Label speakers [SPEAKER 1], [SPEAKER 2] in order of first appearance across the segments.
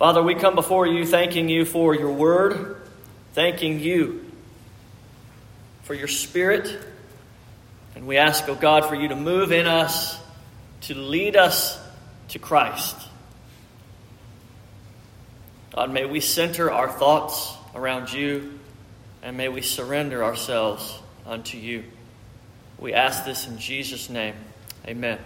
[SPEAKER 1] Father, we come before you thanking you for your word, thanking you for your spirit. And we ask, oh God, for you to move in us, to lead us to Christ. God, may we center our thoughts around you, and may we surrender ourselves unto you. We ask this in Jesus' name. Amen.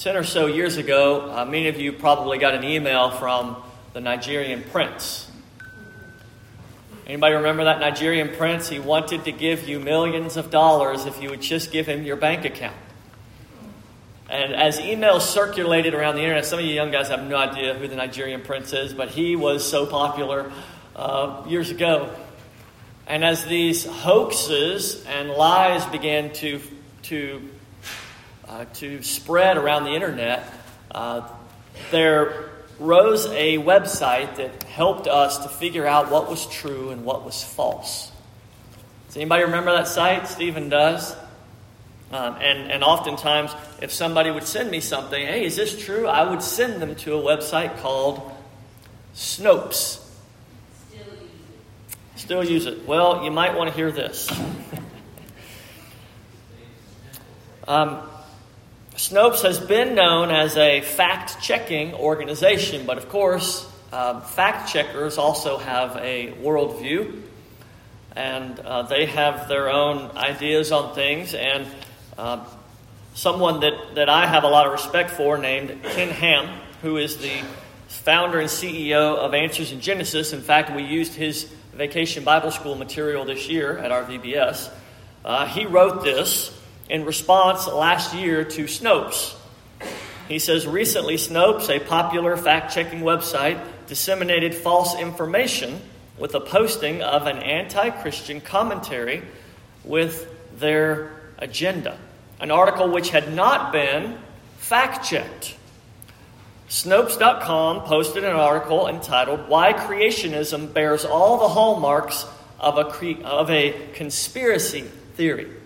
[SPEAKER 1] Ten or so years ago, uh, many of you probably got an email from the Nigerian prince. Anybody remember that Nigerian prince? He wanted to give you millions of dollars if you would just give him your bank account. And as emails circulated around the internet, some of you young guys have no idea who the Nigerian prince is, but he was so popular uh, years ago. And as these hoaxes and lies began to, to uh, to spread around the internet, uh, there rose a website that helped us to figure out what was true and what was false. Does anybody remember that site? Stephen does. Um, and, and oftentimes, if somebody would send me something, hey, is this true? I would send them to a website called Snopes. Still use it. Still use it. Well, you might want to hear this. um, Snopes has been known as a fact checking organization, but of course, uh, fact checkers also have a worldview, and uh, they have their own ideas on things. And uh, someone that, that I have a lot of respect for, named Ken Ham, who is the founder and CEO of Answers in Genesis. In fact, we used his vacation Bible school material this year at our VBS. Uh, he wrote this in response last year to Snopes. He says recently, Snopes, a popular fact checking website, disseminated false information with a posting of an anti Christian commentary with their agenda. An article which had not been fact checked. Snopes.com posted an article entitled Why Creationism Bears All the Hallmarks of a, cre- of a Conspiracy Theory.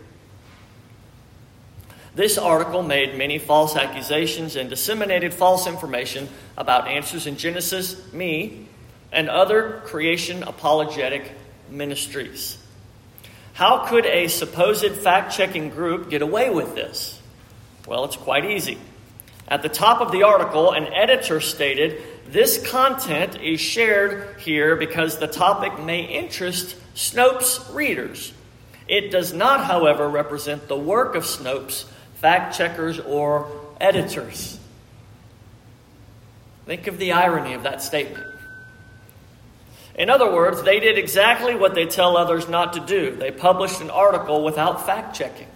[SPEAKER 1] This article made many false accusations and disseminated false information about answers in Genesis, me, and other creation apologetic ministries. How could a supposed fact checking group get away with this? Well, it's quite easy. At the top of the article, an editor stated this content is shared here because the topic may interest Snopes readers. It does not, however, represent the work of Snopes fact checkers, or editors. Think of the irony of that statement. In other words, they did exactly what they tell others not to do. They published an article without fact checking.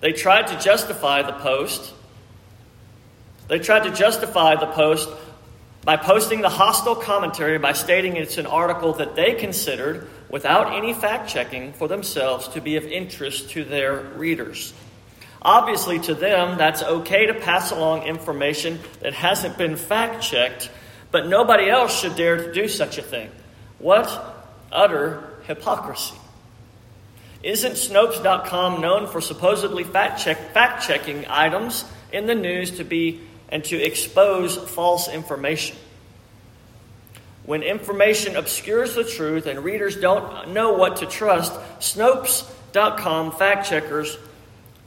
[SPEAKER 1] They tried to justify the post. They tried to justify the post by posting the hostile commentary by stating it's an article that they considered, without any fact checking for themselves, to be of interest to their readers. Obviously, to them, that's okay to pass along information that hasn't been fact checked, but nobody else should dare to do such a thing. What utter hypocrisy. Isn't Snopes.com known for supposedly fact checking items in the news to be and to expose false information? When information obscures the truth and readers don't know what to trust, Snopes.com fact checkers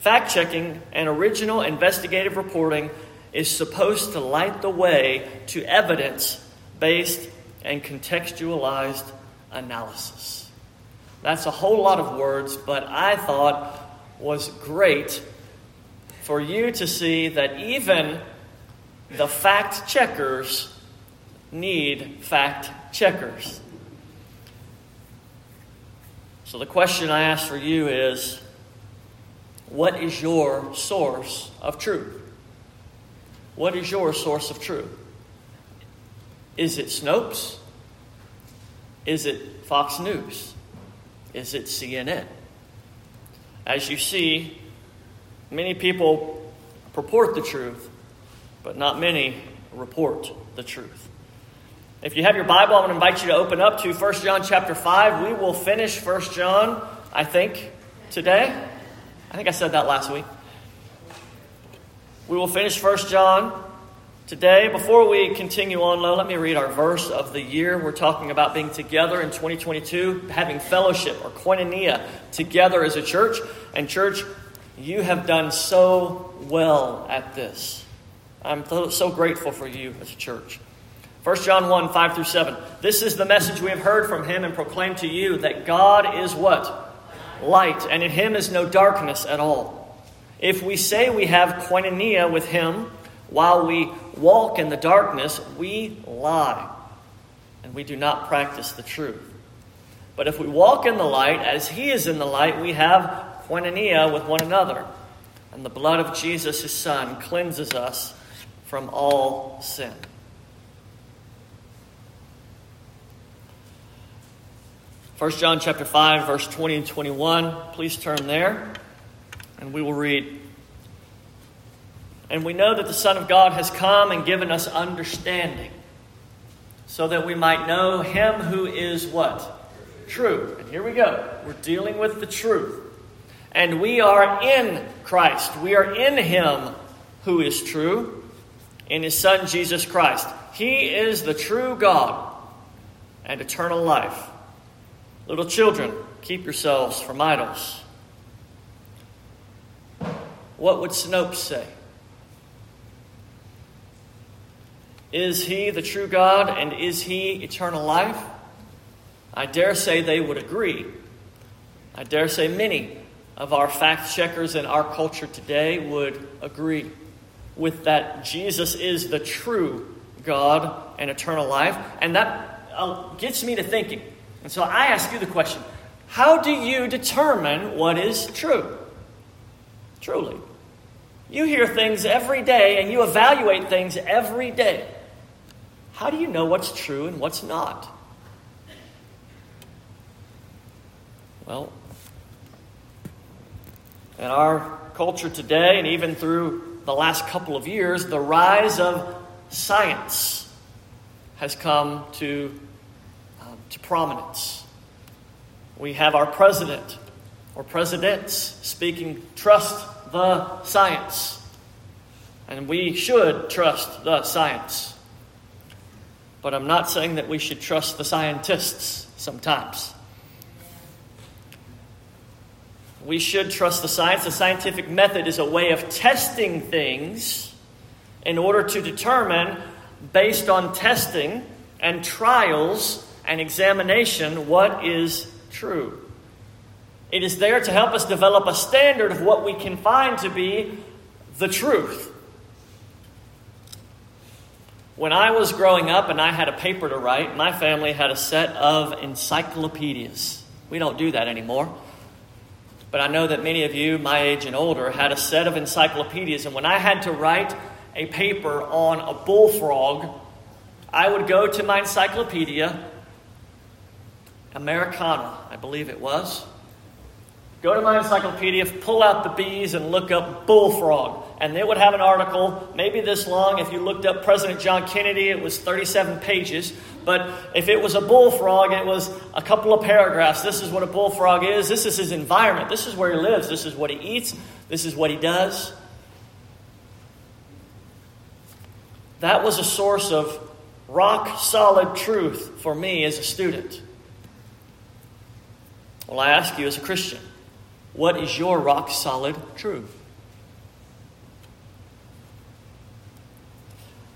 [SPEAKER 1] Fact checking and original investigative reporting is supposed to light the way to evidence based and contextualized analysis. That's a whole lot of words, but I thought was great for you to see that even the fact checkers need fact checkers. So the question I ask for you is what is your source of truth? What is your source of truth? Is it Snopes? Is it Fox News? Is it CNN? As you see, many people purport the truth, but not many report the truth. If you have your Bible, I'm going to invite you to open up to 1 John chapter 5. We will finish 1 John, I think, today. I think I said that last week. We will finish 1 John today. Before we continue on, though, let me read our verse of the year. We're talking about being together in 2022, having fellowship or koinonia together as a church. And, church, you have done so well at this. I'm so grateful for you as a church. 1 John 1 5 through 7. This is the message we have heard from him and proclaimed to you that God is what? Light, and in him is no darkness at all. If we say we have koinonia with him while we walk in the darkness, we lie, and we do not practice the truth. But if we walk in the light as he is in the light, we have koinonia with one another. And the blood of Jesus, his son, cleanses us from all sin. 1 John chapter 5 verse 20 and 21. Please turn there and we will read. And we know that the Son of God has come and given us understanding so that we might know him who is what? True. And here we go. We're dealing with the truth. And we are in Christ. We are in him who is true, in his Son Jesus Christ. He is the true God and eternal life. Little children, keep yourselves from idols. What would Snopes say? Is he the true God and is he eternal life? I dare say they would agree. I dare say many of our fact checkers in our culture today would agree with that Jesus is the true God and eternal life. And that uh, gets me to thinking and so I ask you the question how do you determine what is true? Truly. You hear things every day and you evaluate things every day. How do you know what's true and what's not? Well, in our culture today, and even through the last couple of years, the rise of science has come to to prominence. We have our president or presidents speaking, trust the science. And we should trust the science. But I'm not saying that we should trust the scientists sometimes. We should trust the science. The scientific method is a way of testing things in order to determine, based on testing and trials, and examination what is true. It is there to help us develop a standard of what we can find to be the truth. When I was growing up and I had a paper to write, my family had a set of encyclopedias. We don't do that anymore. But I know that many of you, my age and older, had a set of encyclopedias. And when I had to write a paper on a bullfrog, I would go to my encyclopedia Americana, I believe it was. Go to my encyclopedia, pull out the bees, and look up bullfrog. And they would have an article, maybe this long. If you looked up President John Kennedy, it was 37 pages. But if it was a bullfrog, it was a couple of paragraphs. This is what a bullfrog is. This is his environment. This is where he lives. This is what he eats. This is what he does. That was a source of rock solid truth for me as a student. Well, I ask you as a Christian, what is your rock solid truth?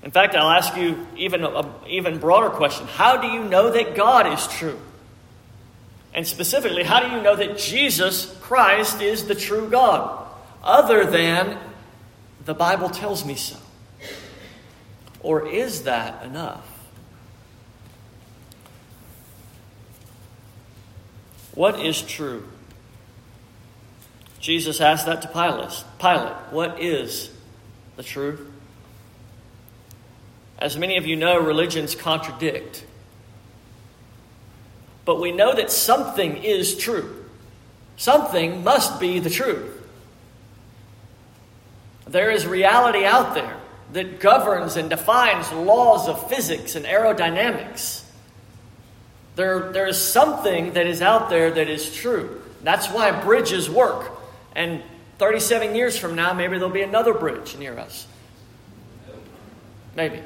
[SPEAKER 1] In fact, I'll ask you even a even broader question. How do you know that God is true? And specifically, how do you know that Jesus Christ is the true God? Other than the Bible tells me so. Or is that enough? What is true? Jesus asked that to Pilate. Pilate, what is the truth? As many of you know, religions contradict. But we know that something is true. Something must be the truth. There is reality out there that governs and defines laws of physics and aerodynamics. There, there is something that is out there that is true. That's why bridges work. And 37 years from now, maybe there'll be another bridge near us. Maybe.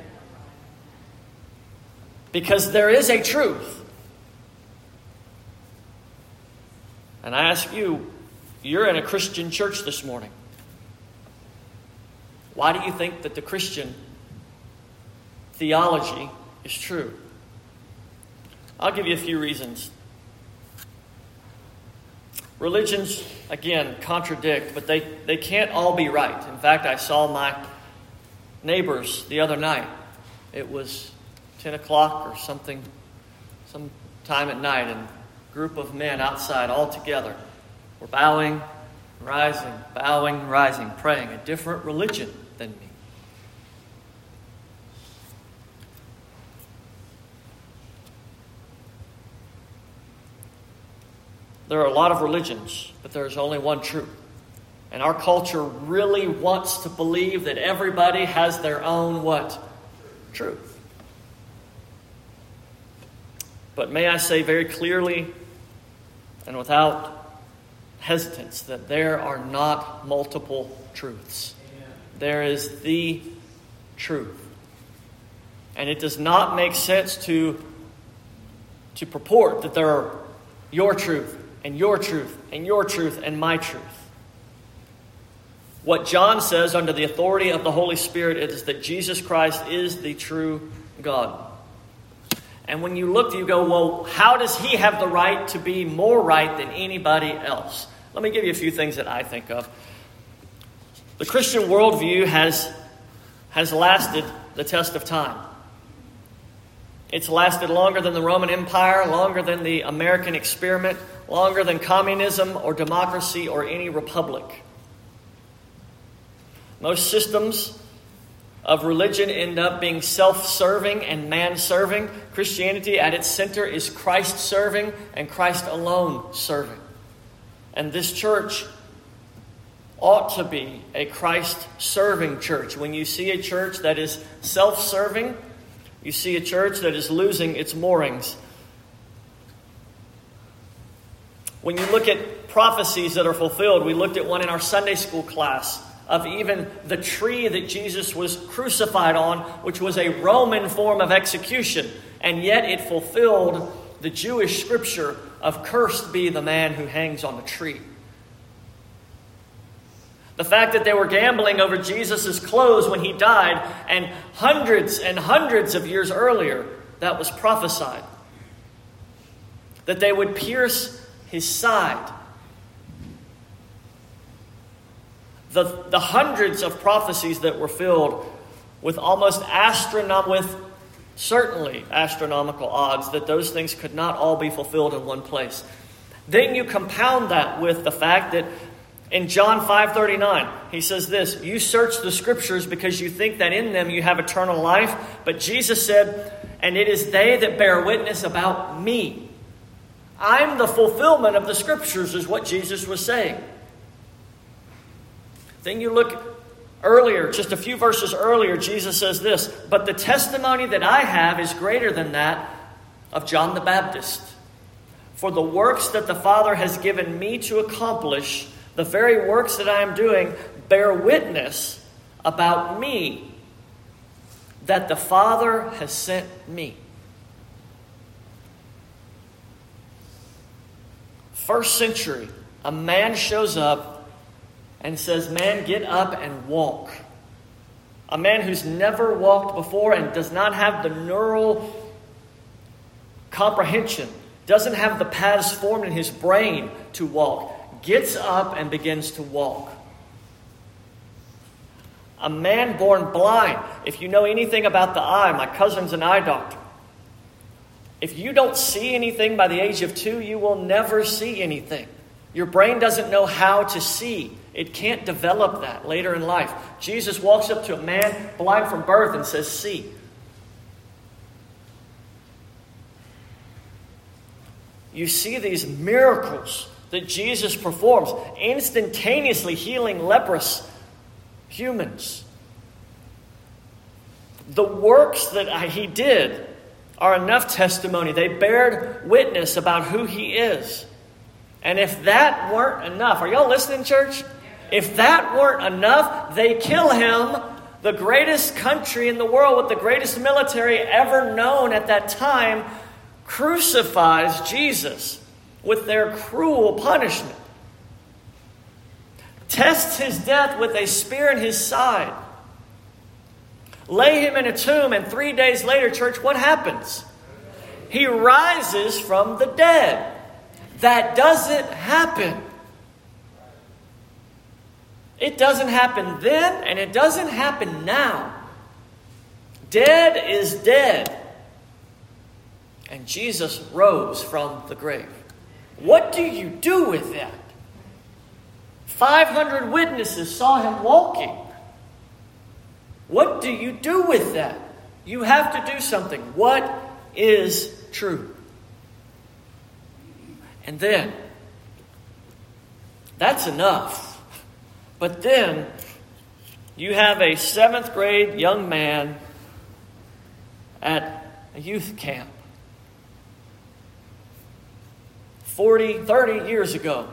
[SPEAKER 1] Because there is a truth. And I ask you, you're in a Christian church this morning. Why do you think that the Christian theology is true? I'll give you a few reasons. Religions, again, contradict, but they, they can't all be right. In fact, I saw my neighbors the other night. It was 10 o'clock or something, some time at night, and a group of men outside all together were bowing, rising, bowing, rising, praying, a different religion than me. There are a lot of religions, but there is only one truth. And our culture really wants to believe that everybody has their own what? Truth. But may I say very clearly and without hesitance that there are not multiple truths. There is the truth. And it does not make sense to, to purport that there are your truth and your truth and your truth and my truth. What John says under the authority of the Holy Spirit is that Jesus Christ is the true God. And when you look, you go, well, how does he have the right to be more right than anybody else? Let me give you a few things that I think of. The Christian worldview has, has lasted the test of time. It's lasted longer than the Roman Empire, longer than the American experiment, longer than communism or democracy or any republic. Most systems of religion end up being self serving and man serving. Christianity, at its center, is Christ serving and Christ alone serving. And this church ought to be a Christ serving church. When you see a church that is self serving, you see a church that is losing its moorings. When you look at prophecies that are fulfilled, we looked at one in our Sunday school class of even the tree that Jesus was crucified on, which was a Roman form of execution, and yet it fulfilled the Jewish scripture of cursed be the man who hangs on the tree. The fact that they were gambling over Jesus' clothes when he died, and hundreds and hundreds of years earlier, that was prophesied. That they would pierce his side the, the hundreds of prophecies that were filled with almost astronomical, with certainly astronomical odds that those things could not all be fulfilled in one place. Then you compound that with the fact that in John 5:39, he says this, "You search the scriptures because you think that in them you have eternal life, but Jesus said, and it is they that bear witness about me." I'm the fulfillment of the scriptures is what Jesus was saying. Then you look earlier, just a few verses earlier, Jesus says this But the testimony that I have is greater than that of John the Baptist. For the works that the Father has given me to accomplish, the very works that I am doing, bear witness about me that the Father has sent me. First century, a man shows up and says, Man, get up and walk. A man who's never walked before and does not have the neural comprehension, doesn't have the paths formed in his brain to walk, gets up and begins to walk. A man born blind, if you know anything about the eye, my cousin's an eye doctor. If you don't see anything by the age of two, you will never see anything. Your brain doesn't know how to see. It can't develop that later in life. Jesus walks up to a man blind from birth and says, See. You see these miracles that Jesus performs, instantaneously healing leprous humans. The works that he did are enough testimony. They bear witness about who he is. And if that weren't enough, are y'all listening, church? if that weren't enough, they kill him, the greatest country in the world with the greatest military ever known at that time, crucifies Jesus with their cruel punishment. Tests his death with a spear in his side. Lay him in a tomb, and three days later, church, what happens? He rises from the dead. That doesn't happen. It doesn't happen then, and it doesn't happen now. Dead is dead. And Jesus rose from the grave. What do you do with that? 500 witnesses saw him walking. What do you do with that? You have to do something. What is true? And then, that's enough. But then, you have a seventh grade young man at a youth camp 40, 30 years ago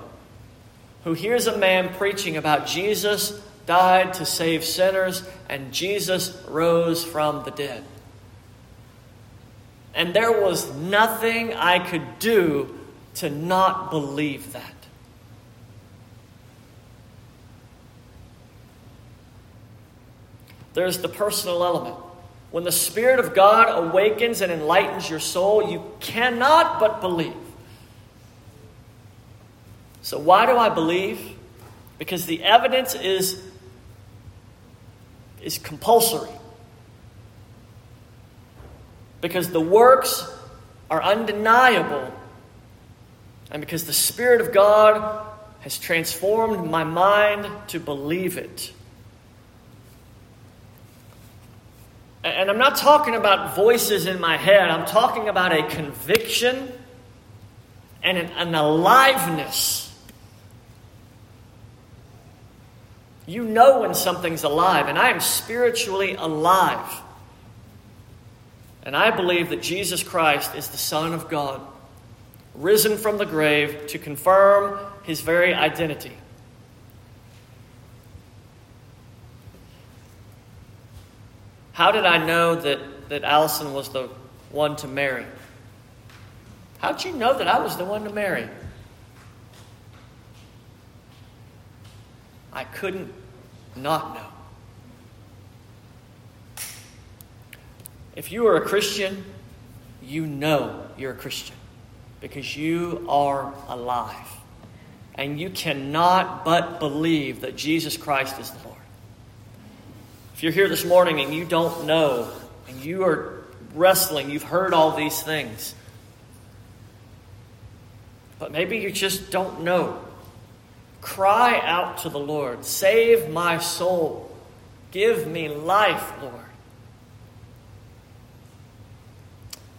[SPEAKER 1] who hears a man preaching about Jesus died to save sinners and Jesus rose from the dead. And there was nothing I could do to not believe that. There's the personal element. When the Spirit of God awakens and enlightens your soul, you cannot but believe. So, why do I believe? Because the evidence is, is compulsory. Because the works are undeniable. And because the Spirit of God has transformed my mind to believe it. And I'm not talking about voices in my head, I'm talking about a conviction and an, aliveness You know when something's alive, and I am spiritually alive. And I believe that Jesus Christ is the Son of God, risen from the grave to confirm his very identity. How did I know that, that Allison was the one to marry? How did you know that I was the one to marry? I couldn't not know. If you are a Christian, you know you're a Christian because you are alive. And you cannot but believe that Jesus Christ is the Lord. If you're here this morning and you don't know, and you are wrestling, you've heard all these things, but maybe you just don't know. Cry out to the Lord, Save my soul. Give me life, Lord.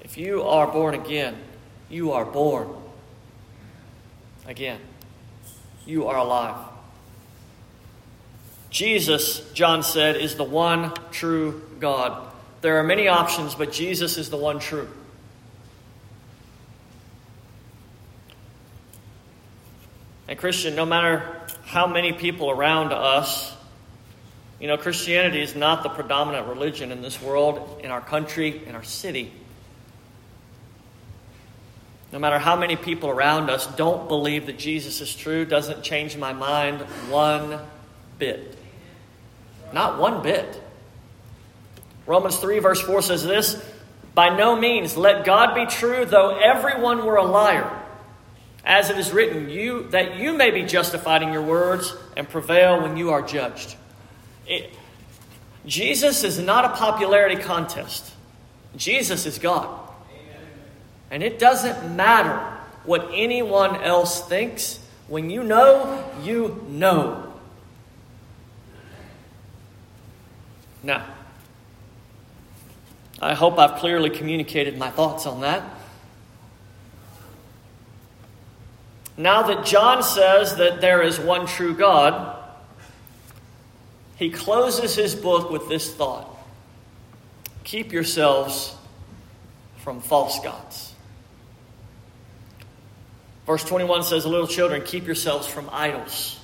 [SPEAKER 1] If you are born again, you are born again. You are alive. Jesus, John said, is the one true God. There are many options, but Jesus is the one true. And, Christian, no matter how many people around us, you know, Christianity is not the predominant religion in this world, in our country, in our city. No matter how many people around us don't believe that Jesus is true, doesn't change my mind one bit. Not one bit. Romans 3, verse 4 says this By no means let God be true, though everyone were a liar as it is written, you that you may be justified in your words and prevail when you are judged. It, Jesus is not a popularity contest. Jesus is God. And it doesn't matter what anyone else thinks. When you know, you know. Now, I hope I've clearly communicated my thoughts on that. Now that John says that there is one true God, he closes his book with this thought Keep yourselves from false gods. Verse 21 says, Little children, keep yourselves from idols.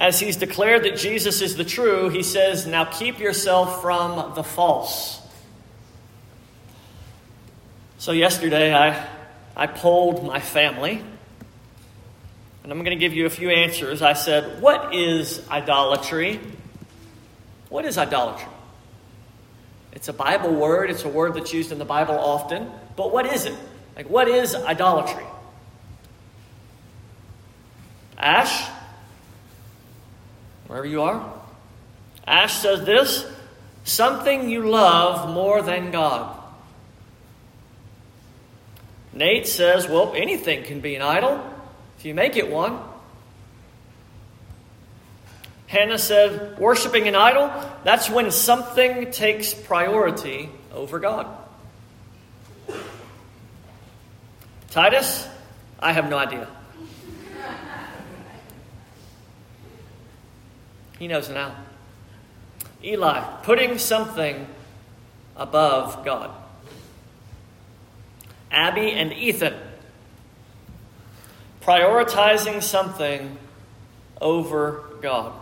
[SPEAKER 1] as he's declared that Jesus is the true, he says, Now keep yourself from the false. So, yesterday I, I polled my family, and I'm going to give you a few answers. I said, What is idolatry? What is idolatry? It's a Bible word, it's a word that's used in the Bible often, but what is it? Like, what is idolatry? Ash, wherever you are. Ash says this something you love more than God. Nate says, well, anything can be an idol if you make it one. Hannah said, worshiping an idol, that's when something takes priority over God. Titus, I have no idea. He knows now. Eli, putting something above God. Abby and Ethan, prioritizing something over God.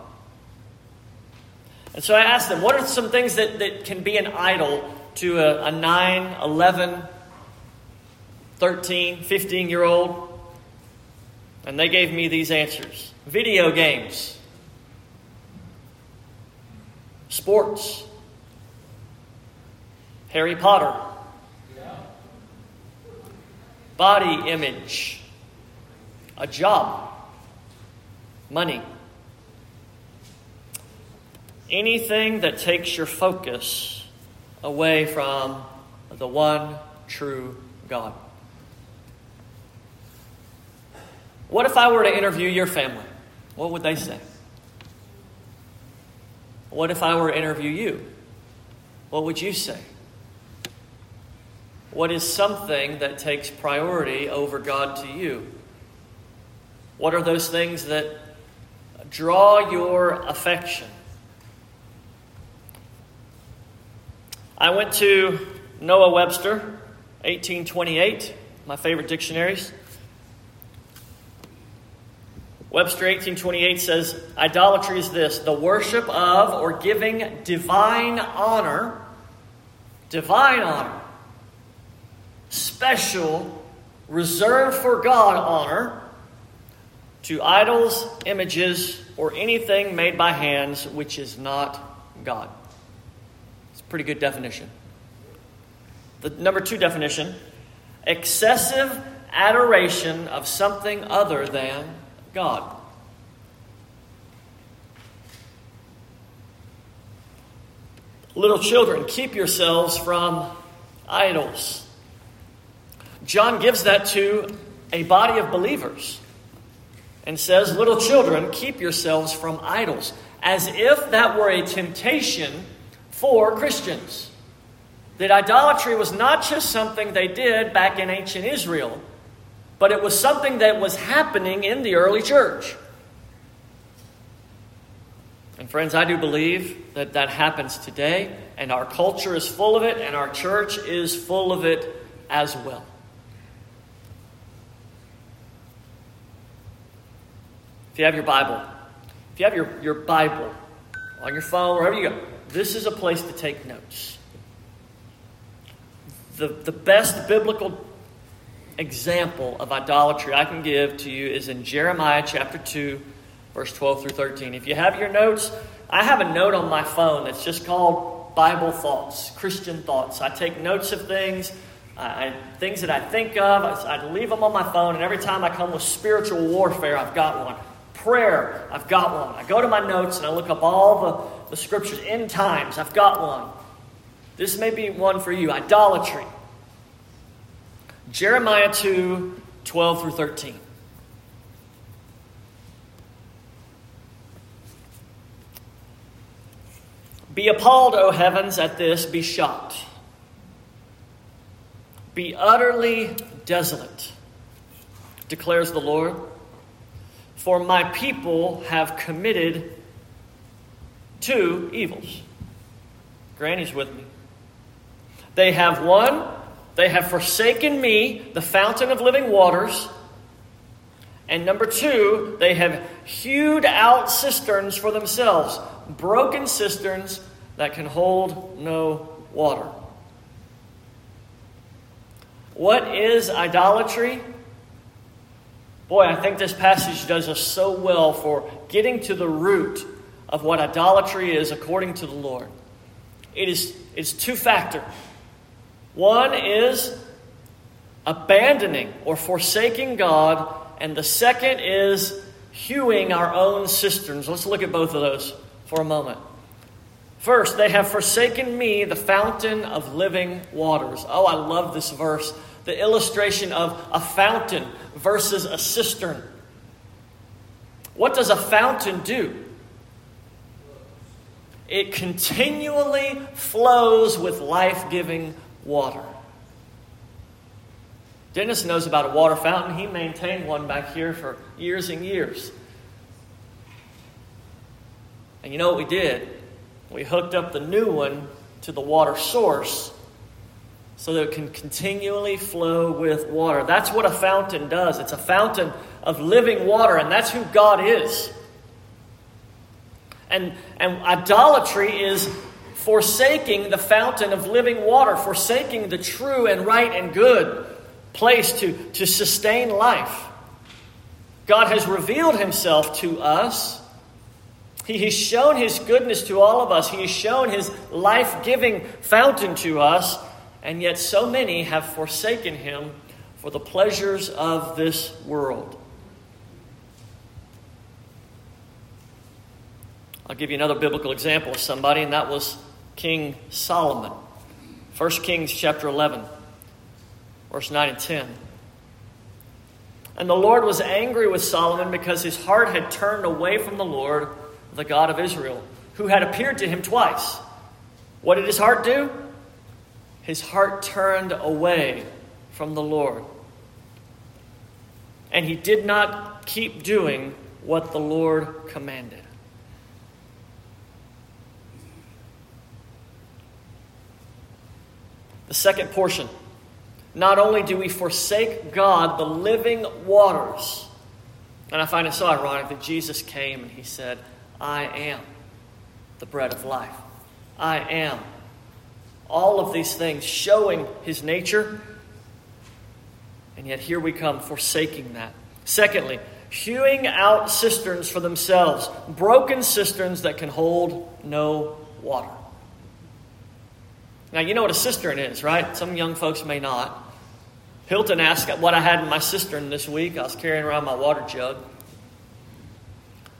[SPEAKER 1] And so I asked them, what are some things that, that can be an idol to a, a 9, 11, 13, 15 year old? And they gave me these answers video games Sports. Harry Potter. Body image. A job. Money. Anything that takes your focus away from the one true God. What if I were to interview your family? What would they say? What if I were to interview you? What would you say? What is something that takes priority over God to you? What are those things that draw your affection? I went to Noah Webster, 1828, my favorite dictionaries. Webster 1828 says idolatry is this the worship of or giving divine honor, divine honor, special, reserved for God honor to idols, images, or anything made by hands which is not God. It's a pretty good definition. The number two definition excessive adoration of something other than God. Little children, keep yourselves from idols. John gives that to a body of believers and says, Little children, keep yourselves from idols, as if that were a temptation for Christians. That idolatry was not just something they did back in ancient Israel, but it was something that was happening in the early church. And, friends, I do believe that that happens today, and our culture is full of it, and our church is full of it as well. If you have your Bible, if you have your, your Bible on your phone, wherever you go, this is a place to take notes. The, the best biblical example of idolatry I can give to you is in Jeremiah chapter 2, verse 12 through 13. If you have your notes, I have a note on my phone that's just called Bible Thoughts, Christian Thoughts. I take notes of things, I, things that I think of, I, I leave them on my phone, and every time I come with spiritual warfare, I've got one. Prayer, I've got one. I go to my notes and I look up all the, the scriptures, end times, I've got one. This may be one for you idolatry. Jeremiah 2 12 through 13. Be appalled, O heavens, at this, be shocked. Be utterly desolate, declares the Lord. For my people have committed two evils. Granny's with me. They have one they have forsaken me, the fountain of living waters, And number two, they have hewed out cisterns for themselves, broken cisterns that can hold no water. What is idolatry? Boy, I think this passage does us so well for getting to the root of what idolatry is according to the Lord. It is it's two factor. One is abandoning or forsaking God, and the second is hewing our own cisterns. Let's look at both of those for a moment. First, they have forsaken me, the fountain of living waters. Oh, I love this verse. The illustration of a fountain versus a cistern. What does a fountain do? It continually flows with life giving water. Dennis knows about a water fountain. He maintained one back here for years and years. And you know what we did? We hooked up the new one to the water source so that it can continually flow with water. That's what a fountain does. It's a fountain of living water, and that's who God is. And, and idolatry is forsaking the fountain of living water, forsaking the true and right and good place to, to sustain life. God has revealed himself to us. He has shown his goodness to all of us. He has shown his life giving fountain to us. And yet, so many have forsaken him for the pleasures of this world. I'll give you another biblical example of somebody, and that was King Solomon. 1 Kings chapter 11, verse 9 and 10. And the Lord was angry with Solomon because his heart had turned away from the Lord, the God of Israel, who had appeared to him twice. What did his heart do? His heart turned away from the Lord. And he did not keep doing what the Lord commanded. The second portion. Not only do we forsake God, the living waters, and I find it so ironic that Jesus came and he said, I am the bread of life. I am. All of these things showing his nature. And yet here we come forsaking that. Secondly, hewing out cisterns for themselves, broken cisterns that can hold no water. Now, you know what a cistern is, right? Some young folks may not. Hilton asked what I had in my cistern this week. I was carrying around my water jug.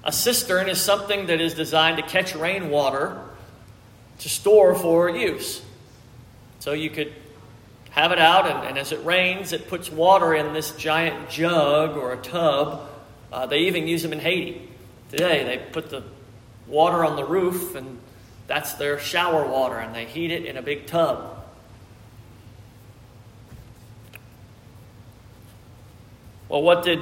[SPEAKER 1] A cistern is something that is designed to catch rainwater to store for use. So you could have it out, and, and as it rains, it puts water in this giant jug or a tub. Uh, they even use them in Haiti. Today, they put the water on the roof and that's their shower water, and they heat it in a big tub. Well, what did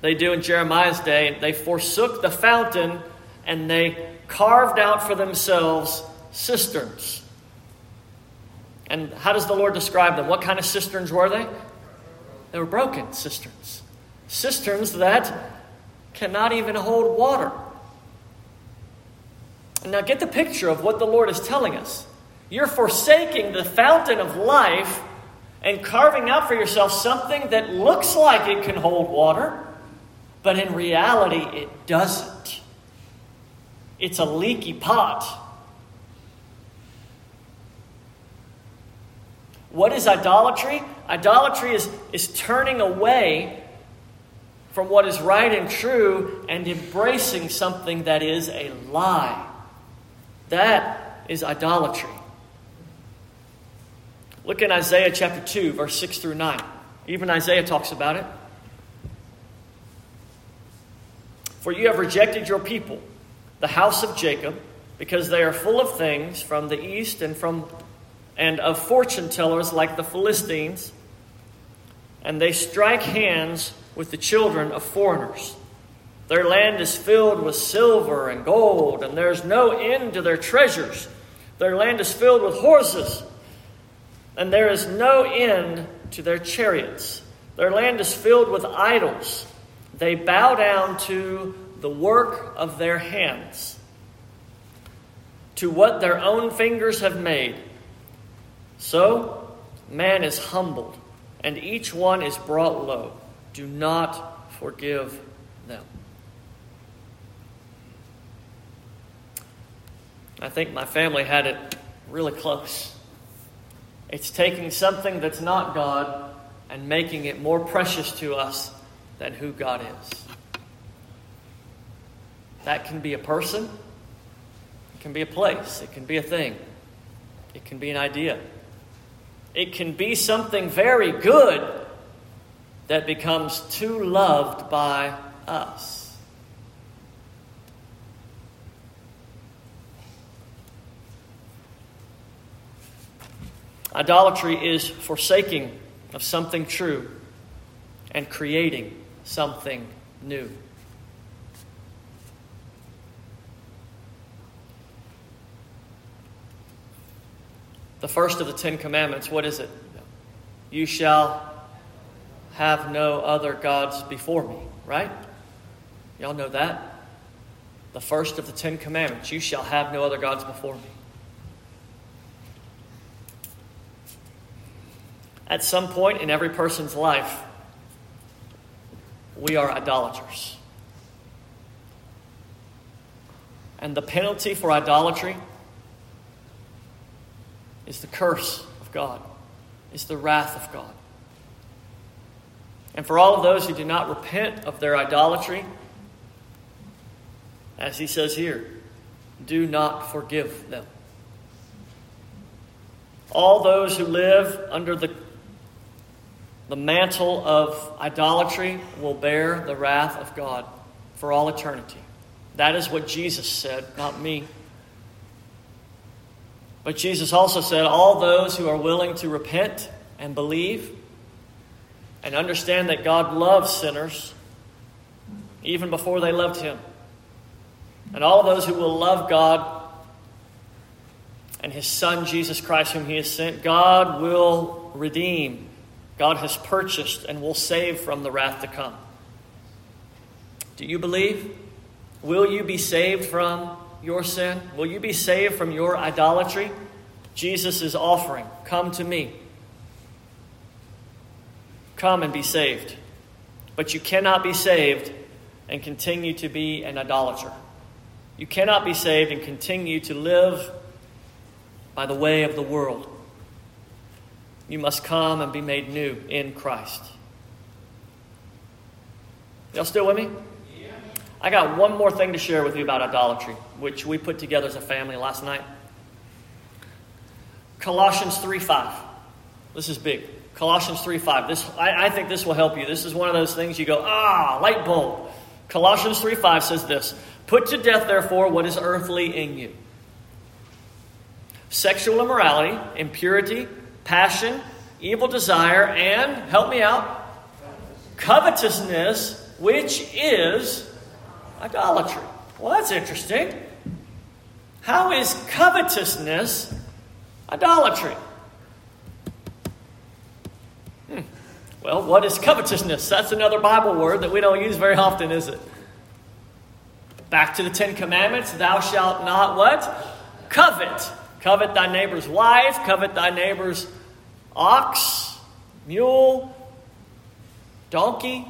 [SPEAKER 1] they do in Jeremiah's day? They forsook the fountain and they carved out for themselves cisterns. And how does the Lord describe them? What kind of cisterns were they? They were broken cisterns. Cisterns that cannot even hold water. Now get the picture of what the Lord is telling us. You're forsaking the fountain of life and carving out for yourself something that looks like it can hold water, but in reality it doesn't. It's a leaky pot. What is idolatry? Idolatry is, is turning away from what is right and true and embracing something that is a lie. That is idolatry. Look in Isaiah chapter 2, verse 6 through 9. Even Isaiah talks about it. For you have rejected your people, the house of Jacob, because they are full of things from the east and from and of fortune tellers like the Philistines, and they strike hands with the children of foreigners. Their land is filled with silver and gold, and there's no end to their treasures. Their land is filled with horses, and there is no end to their chariots. Their land is filled with idols. they bow down to the work of their hands, to what their own fingers have made. So man is humbled, and each one is brought low. Do not forgive them. I think my family had it really close. It's taking something that's not God and making it more precious to us than who God is. That can be a person, it can be a place, it can be a thing, it can be an idea. It can be something very good that becomes too loved by us. Idolatry is forsaking of something true and creating something new. The first of the Ten Commandments, what is it? You shall have no other gods before me, right? Y'all know that? The first of the Ten Commandments, you shall have no other gods before me. At some point in every person's life, we are idolaters. And the penalty for idolatry is the curse of God, is the wrath of God. And for all of those who do not repent of their idolatry, as he says here, do not forgive them. All those who live under the the mantle of idolatry will bear the wrath of God for all eternity. That is what Jesus said, not me. But Jesus also said, All those who are willing to repent and believe and understand that God loves sinners even before they loved Him, and all those who will love God and His Son, Jesus Christ, whom He has sent, God will redeem God has purchased and will save from the wrath to come. Do you believe? Will you be saved from your sin? Will you be saved from your idolatry? Jesus is offering, Come to me. Come and be saved. But you cannot be saved and continue to be an idolater. You cannot be saved and continue to live by the way of the world you must come and be made new in Christ. Y'all still with me? Yeah. I got one more thing to share with you about idolatry, which we put together as a family last night. Colossians 3 5. This is big. Colossians 3 5. This, I, I think this will help you. This is one of those things you go, ah, light bulb. Colossians 3 5 says this Put to death, therefore, what is earthly in you sexual immorality, impurity, passion, evil desire, and, help me out, covetousness, which is idolatry. Well, that's interesting. How is covetousness idolatry? Hmm. Well, what is covetousness? That's another Bible word that we don't use very often, is it? Back to the Ten Commandments Thou shalt not what? Covet. Covet thy neighbor's wife, covet thy neighbor's ox, mule, donkey.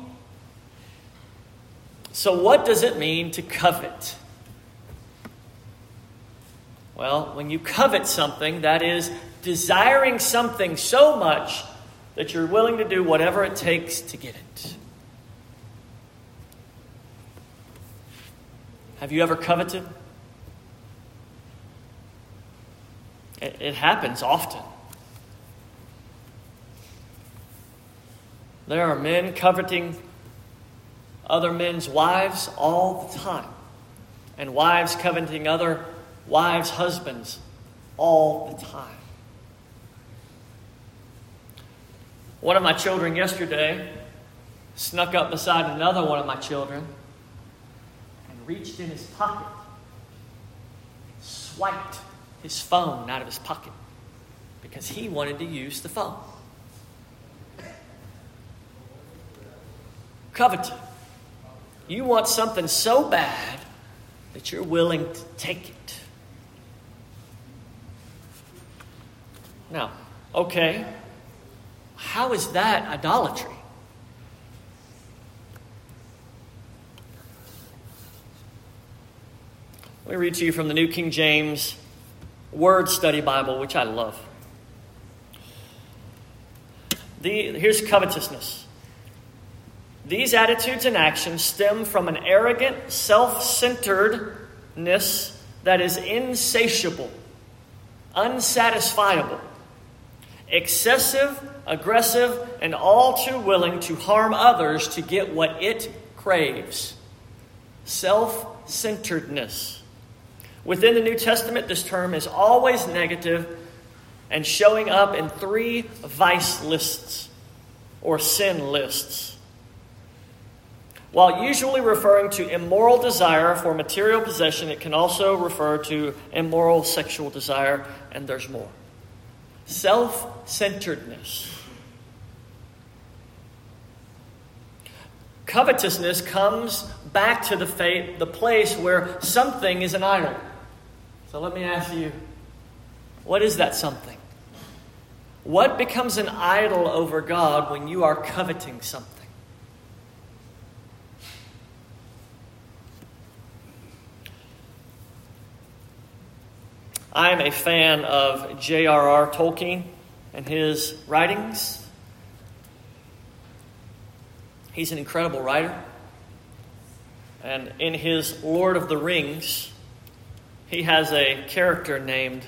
[SPEAKER 1] So, what does it mean to covet? Well, when you covet something, that is desiring something so much that you're willing to do whatever it takes to get it. Have you ever coveted? It, happens often. There are men coveting other men's wives all the time, and wives coveting other wives' husbands all the time. One of my children yesterday snuck up beside another one of my children and reached in his pocket, swiped his phone out of his pocket because he wanted to use the phone. Coveting. You want something so bad that you're willing to take it. Now, okay, how is that idolatry? Let me read to you from the New King James Word Study Bible, which I love. The, here's covetousness. These attitudes and actions stem from an arrogant self centeredness that is insatiable, unsatisfiable, excessive, aggressive, and all too willing to harm others to get what it craves. Self centeredness. Within the New Testament, this term is always negative and showing up in three vice lists or sin lists. While usually referring to immoral desire for material possession, it can also refer to immoral sexual desire, and there's more. Self centeredness. Covetousness comes back to the, faith, the place where something is an idol. So let me ask you what is that something? What becomes an idol over God when you are coveting something? I am a fan of J.R.R. Tolkien and his writings. He's an incredible writer. And in his Lord of the Rings, he has a character named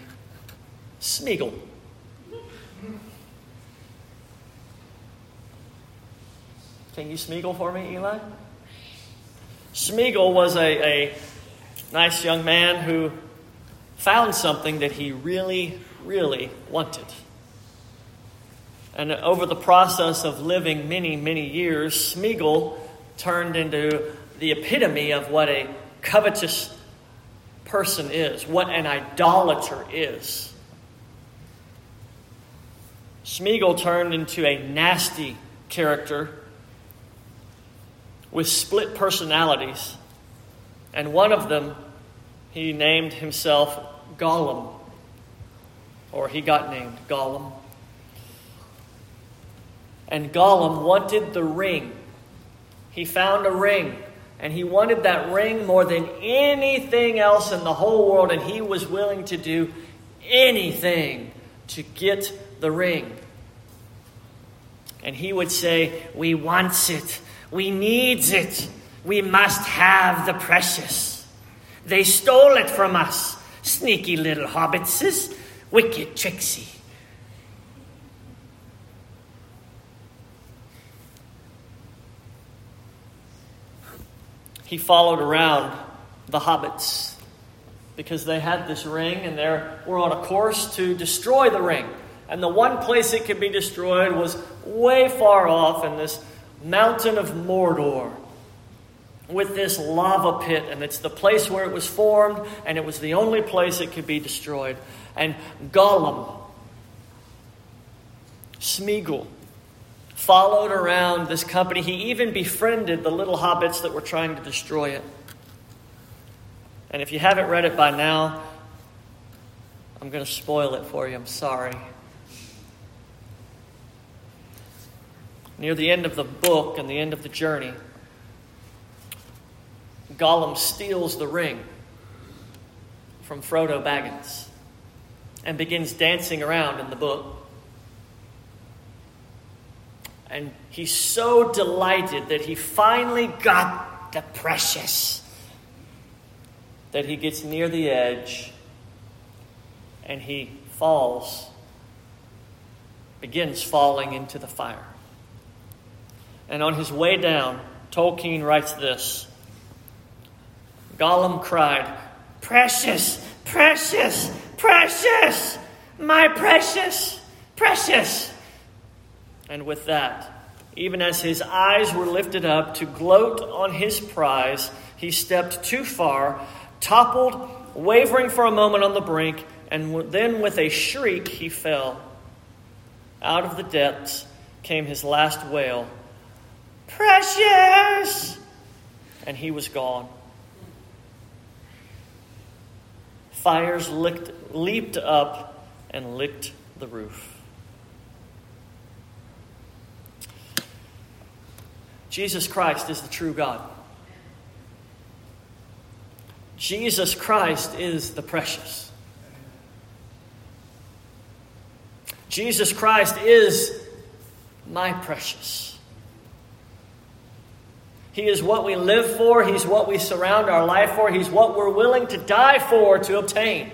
[SPEAKER 1] Smeagol. Can you Smeagol for me, Eli? Smeagol was a, a nice young man who found something that he really, really wanted. And over the process of living many, many years, Smeagol turned into the epitome of what a covetous person is, what an idolater is. Smeagol turned into a nasty character with split personalities, and one of them he named himself Gollum, or he got named Gollum. And Gollum wanted the ring. He found a ring, and he wanted that ring more than anything else in the whole world, and he was willing to do anything to get the ring. And he would say, We wants it. We needs it. We must have the precious. They stole it from us, sneaky little hobbitses, wicked tricksy. He followed around the hobbits because they had this ring and they were on a course to destroy the ring. And the one place it could be destroyed was way far off in this mountain of Mordor with this lava pit, and it's the place where it was formed, and it was the only place it could be destroyed. And Gollum, Smeagol, followed around this company. He even befriended the little hobbits that were trying to destroy it. And if you haven't read it by now, I'm going to spoil it for you. I'm sorry. Near the end of the book and the end of the journey, Gollum steals the ring from Frodo Baggins and begins dancing around in the book. And he's so delighted that he finally got the precious that he gets near the edge and he falls, begins falling into the fire. And on his way down, Tolkien writes this Gollum cried, Precious, precious, precious, my precious, precious. And with that, even as his eyes were lifted up to gloat on his prize, he stepped too far, toppled, wavering for a moment on the brink, and then with a shriek he fell. Out of the depths came his last wail Precious! and he was gone. Fires licked, leaped up and licked the roof. Jesus Christ is the true God. Jesus Christ is the precious. Jesus Christ is my precious. He is what we live for. He's what we surround our life for. He's what we're willing to die for to obtain.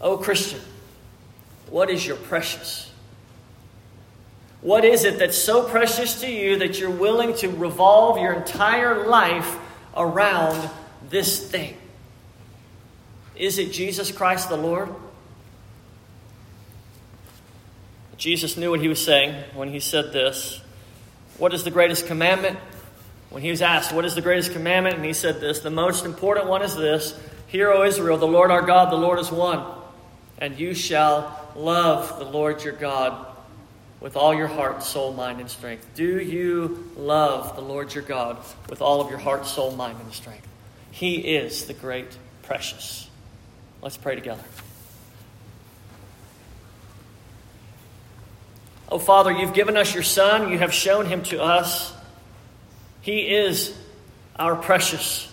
[SPEAKER 1] Oh, Christian, what is your precious? What is it that's so precious to you that you're willing to revolve your entire life around this thing? Is it Jesus Christ the Lord? Jesus knew what he was saying when he said this. What is the greatest commandment? When he was asked, What is the greatest commandment? And he said this The most important one is this Hear, O Israel, the Lord our God, the Lord is one. And you shall love the Lord your God with all your heart, soul, mind, and strength. Do you love the Lord your God with all of your heart, soul, mind, and strength? He is the great precious. Let's pray together. Oh, Father, you've given us your Son. You have shown him to us. He is our precious.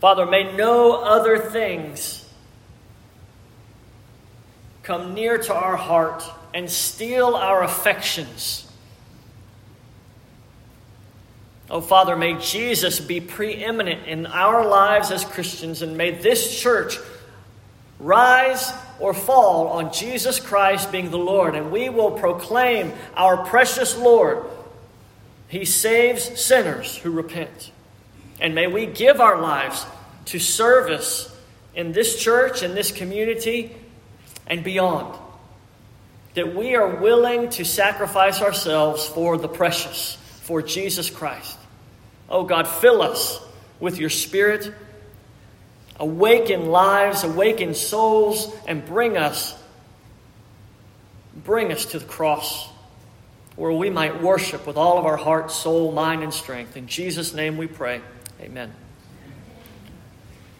[SPEAKER 1] Father, may no other things come near to our heart and steal our affections. Oh, Father, may Jesus be preeminent in our lives as Christians, and may this church rise or fall on Jesus Christ being the Lord, and we will proclaim our precious Lord. He saves sinners who repent. And may we give our lives to service in this church, in this community, and beyond. That we are willing to sacrifice ourselves for the precious, for Jesus Christ. Oh God, fill us with your Spirit. Awaken lives, awaken souls, and bring us, bring us to the cross where we might worship with all of our heart, soul, mind, and strength. In Jesus' name we pray. Amen.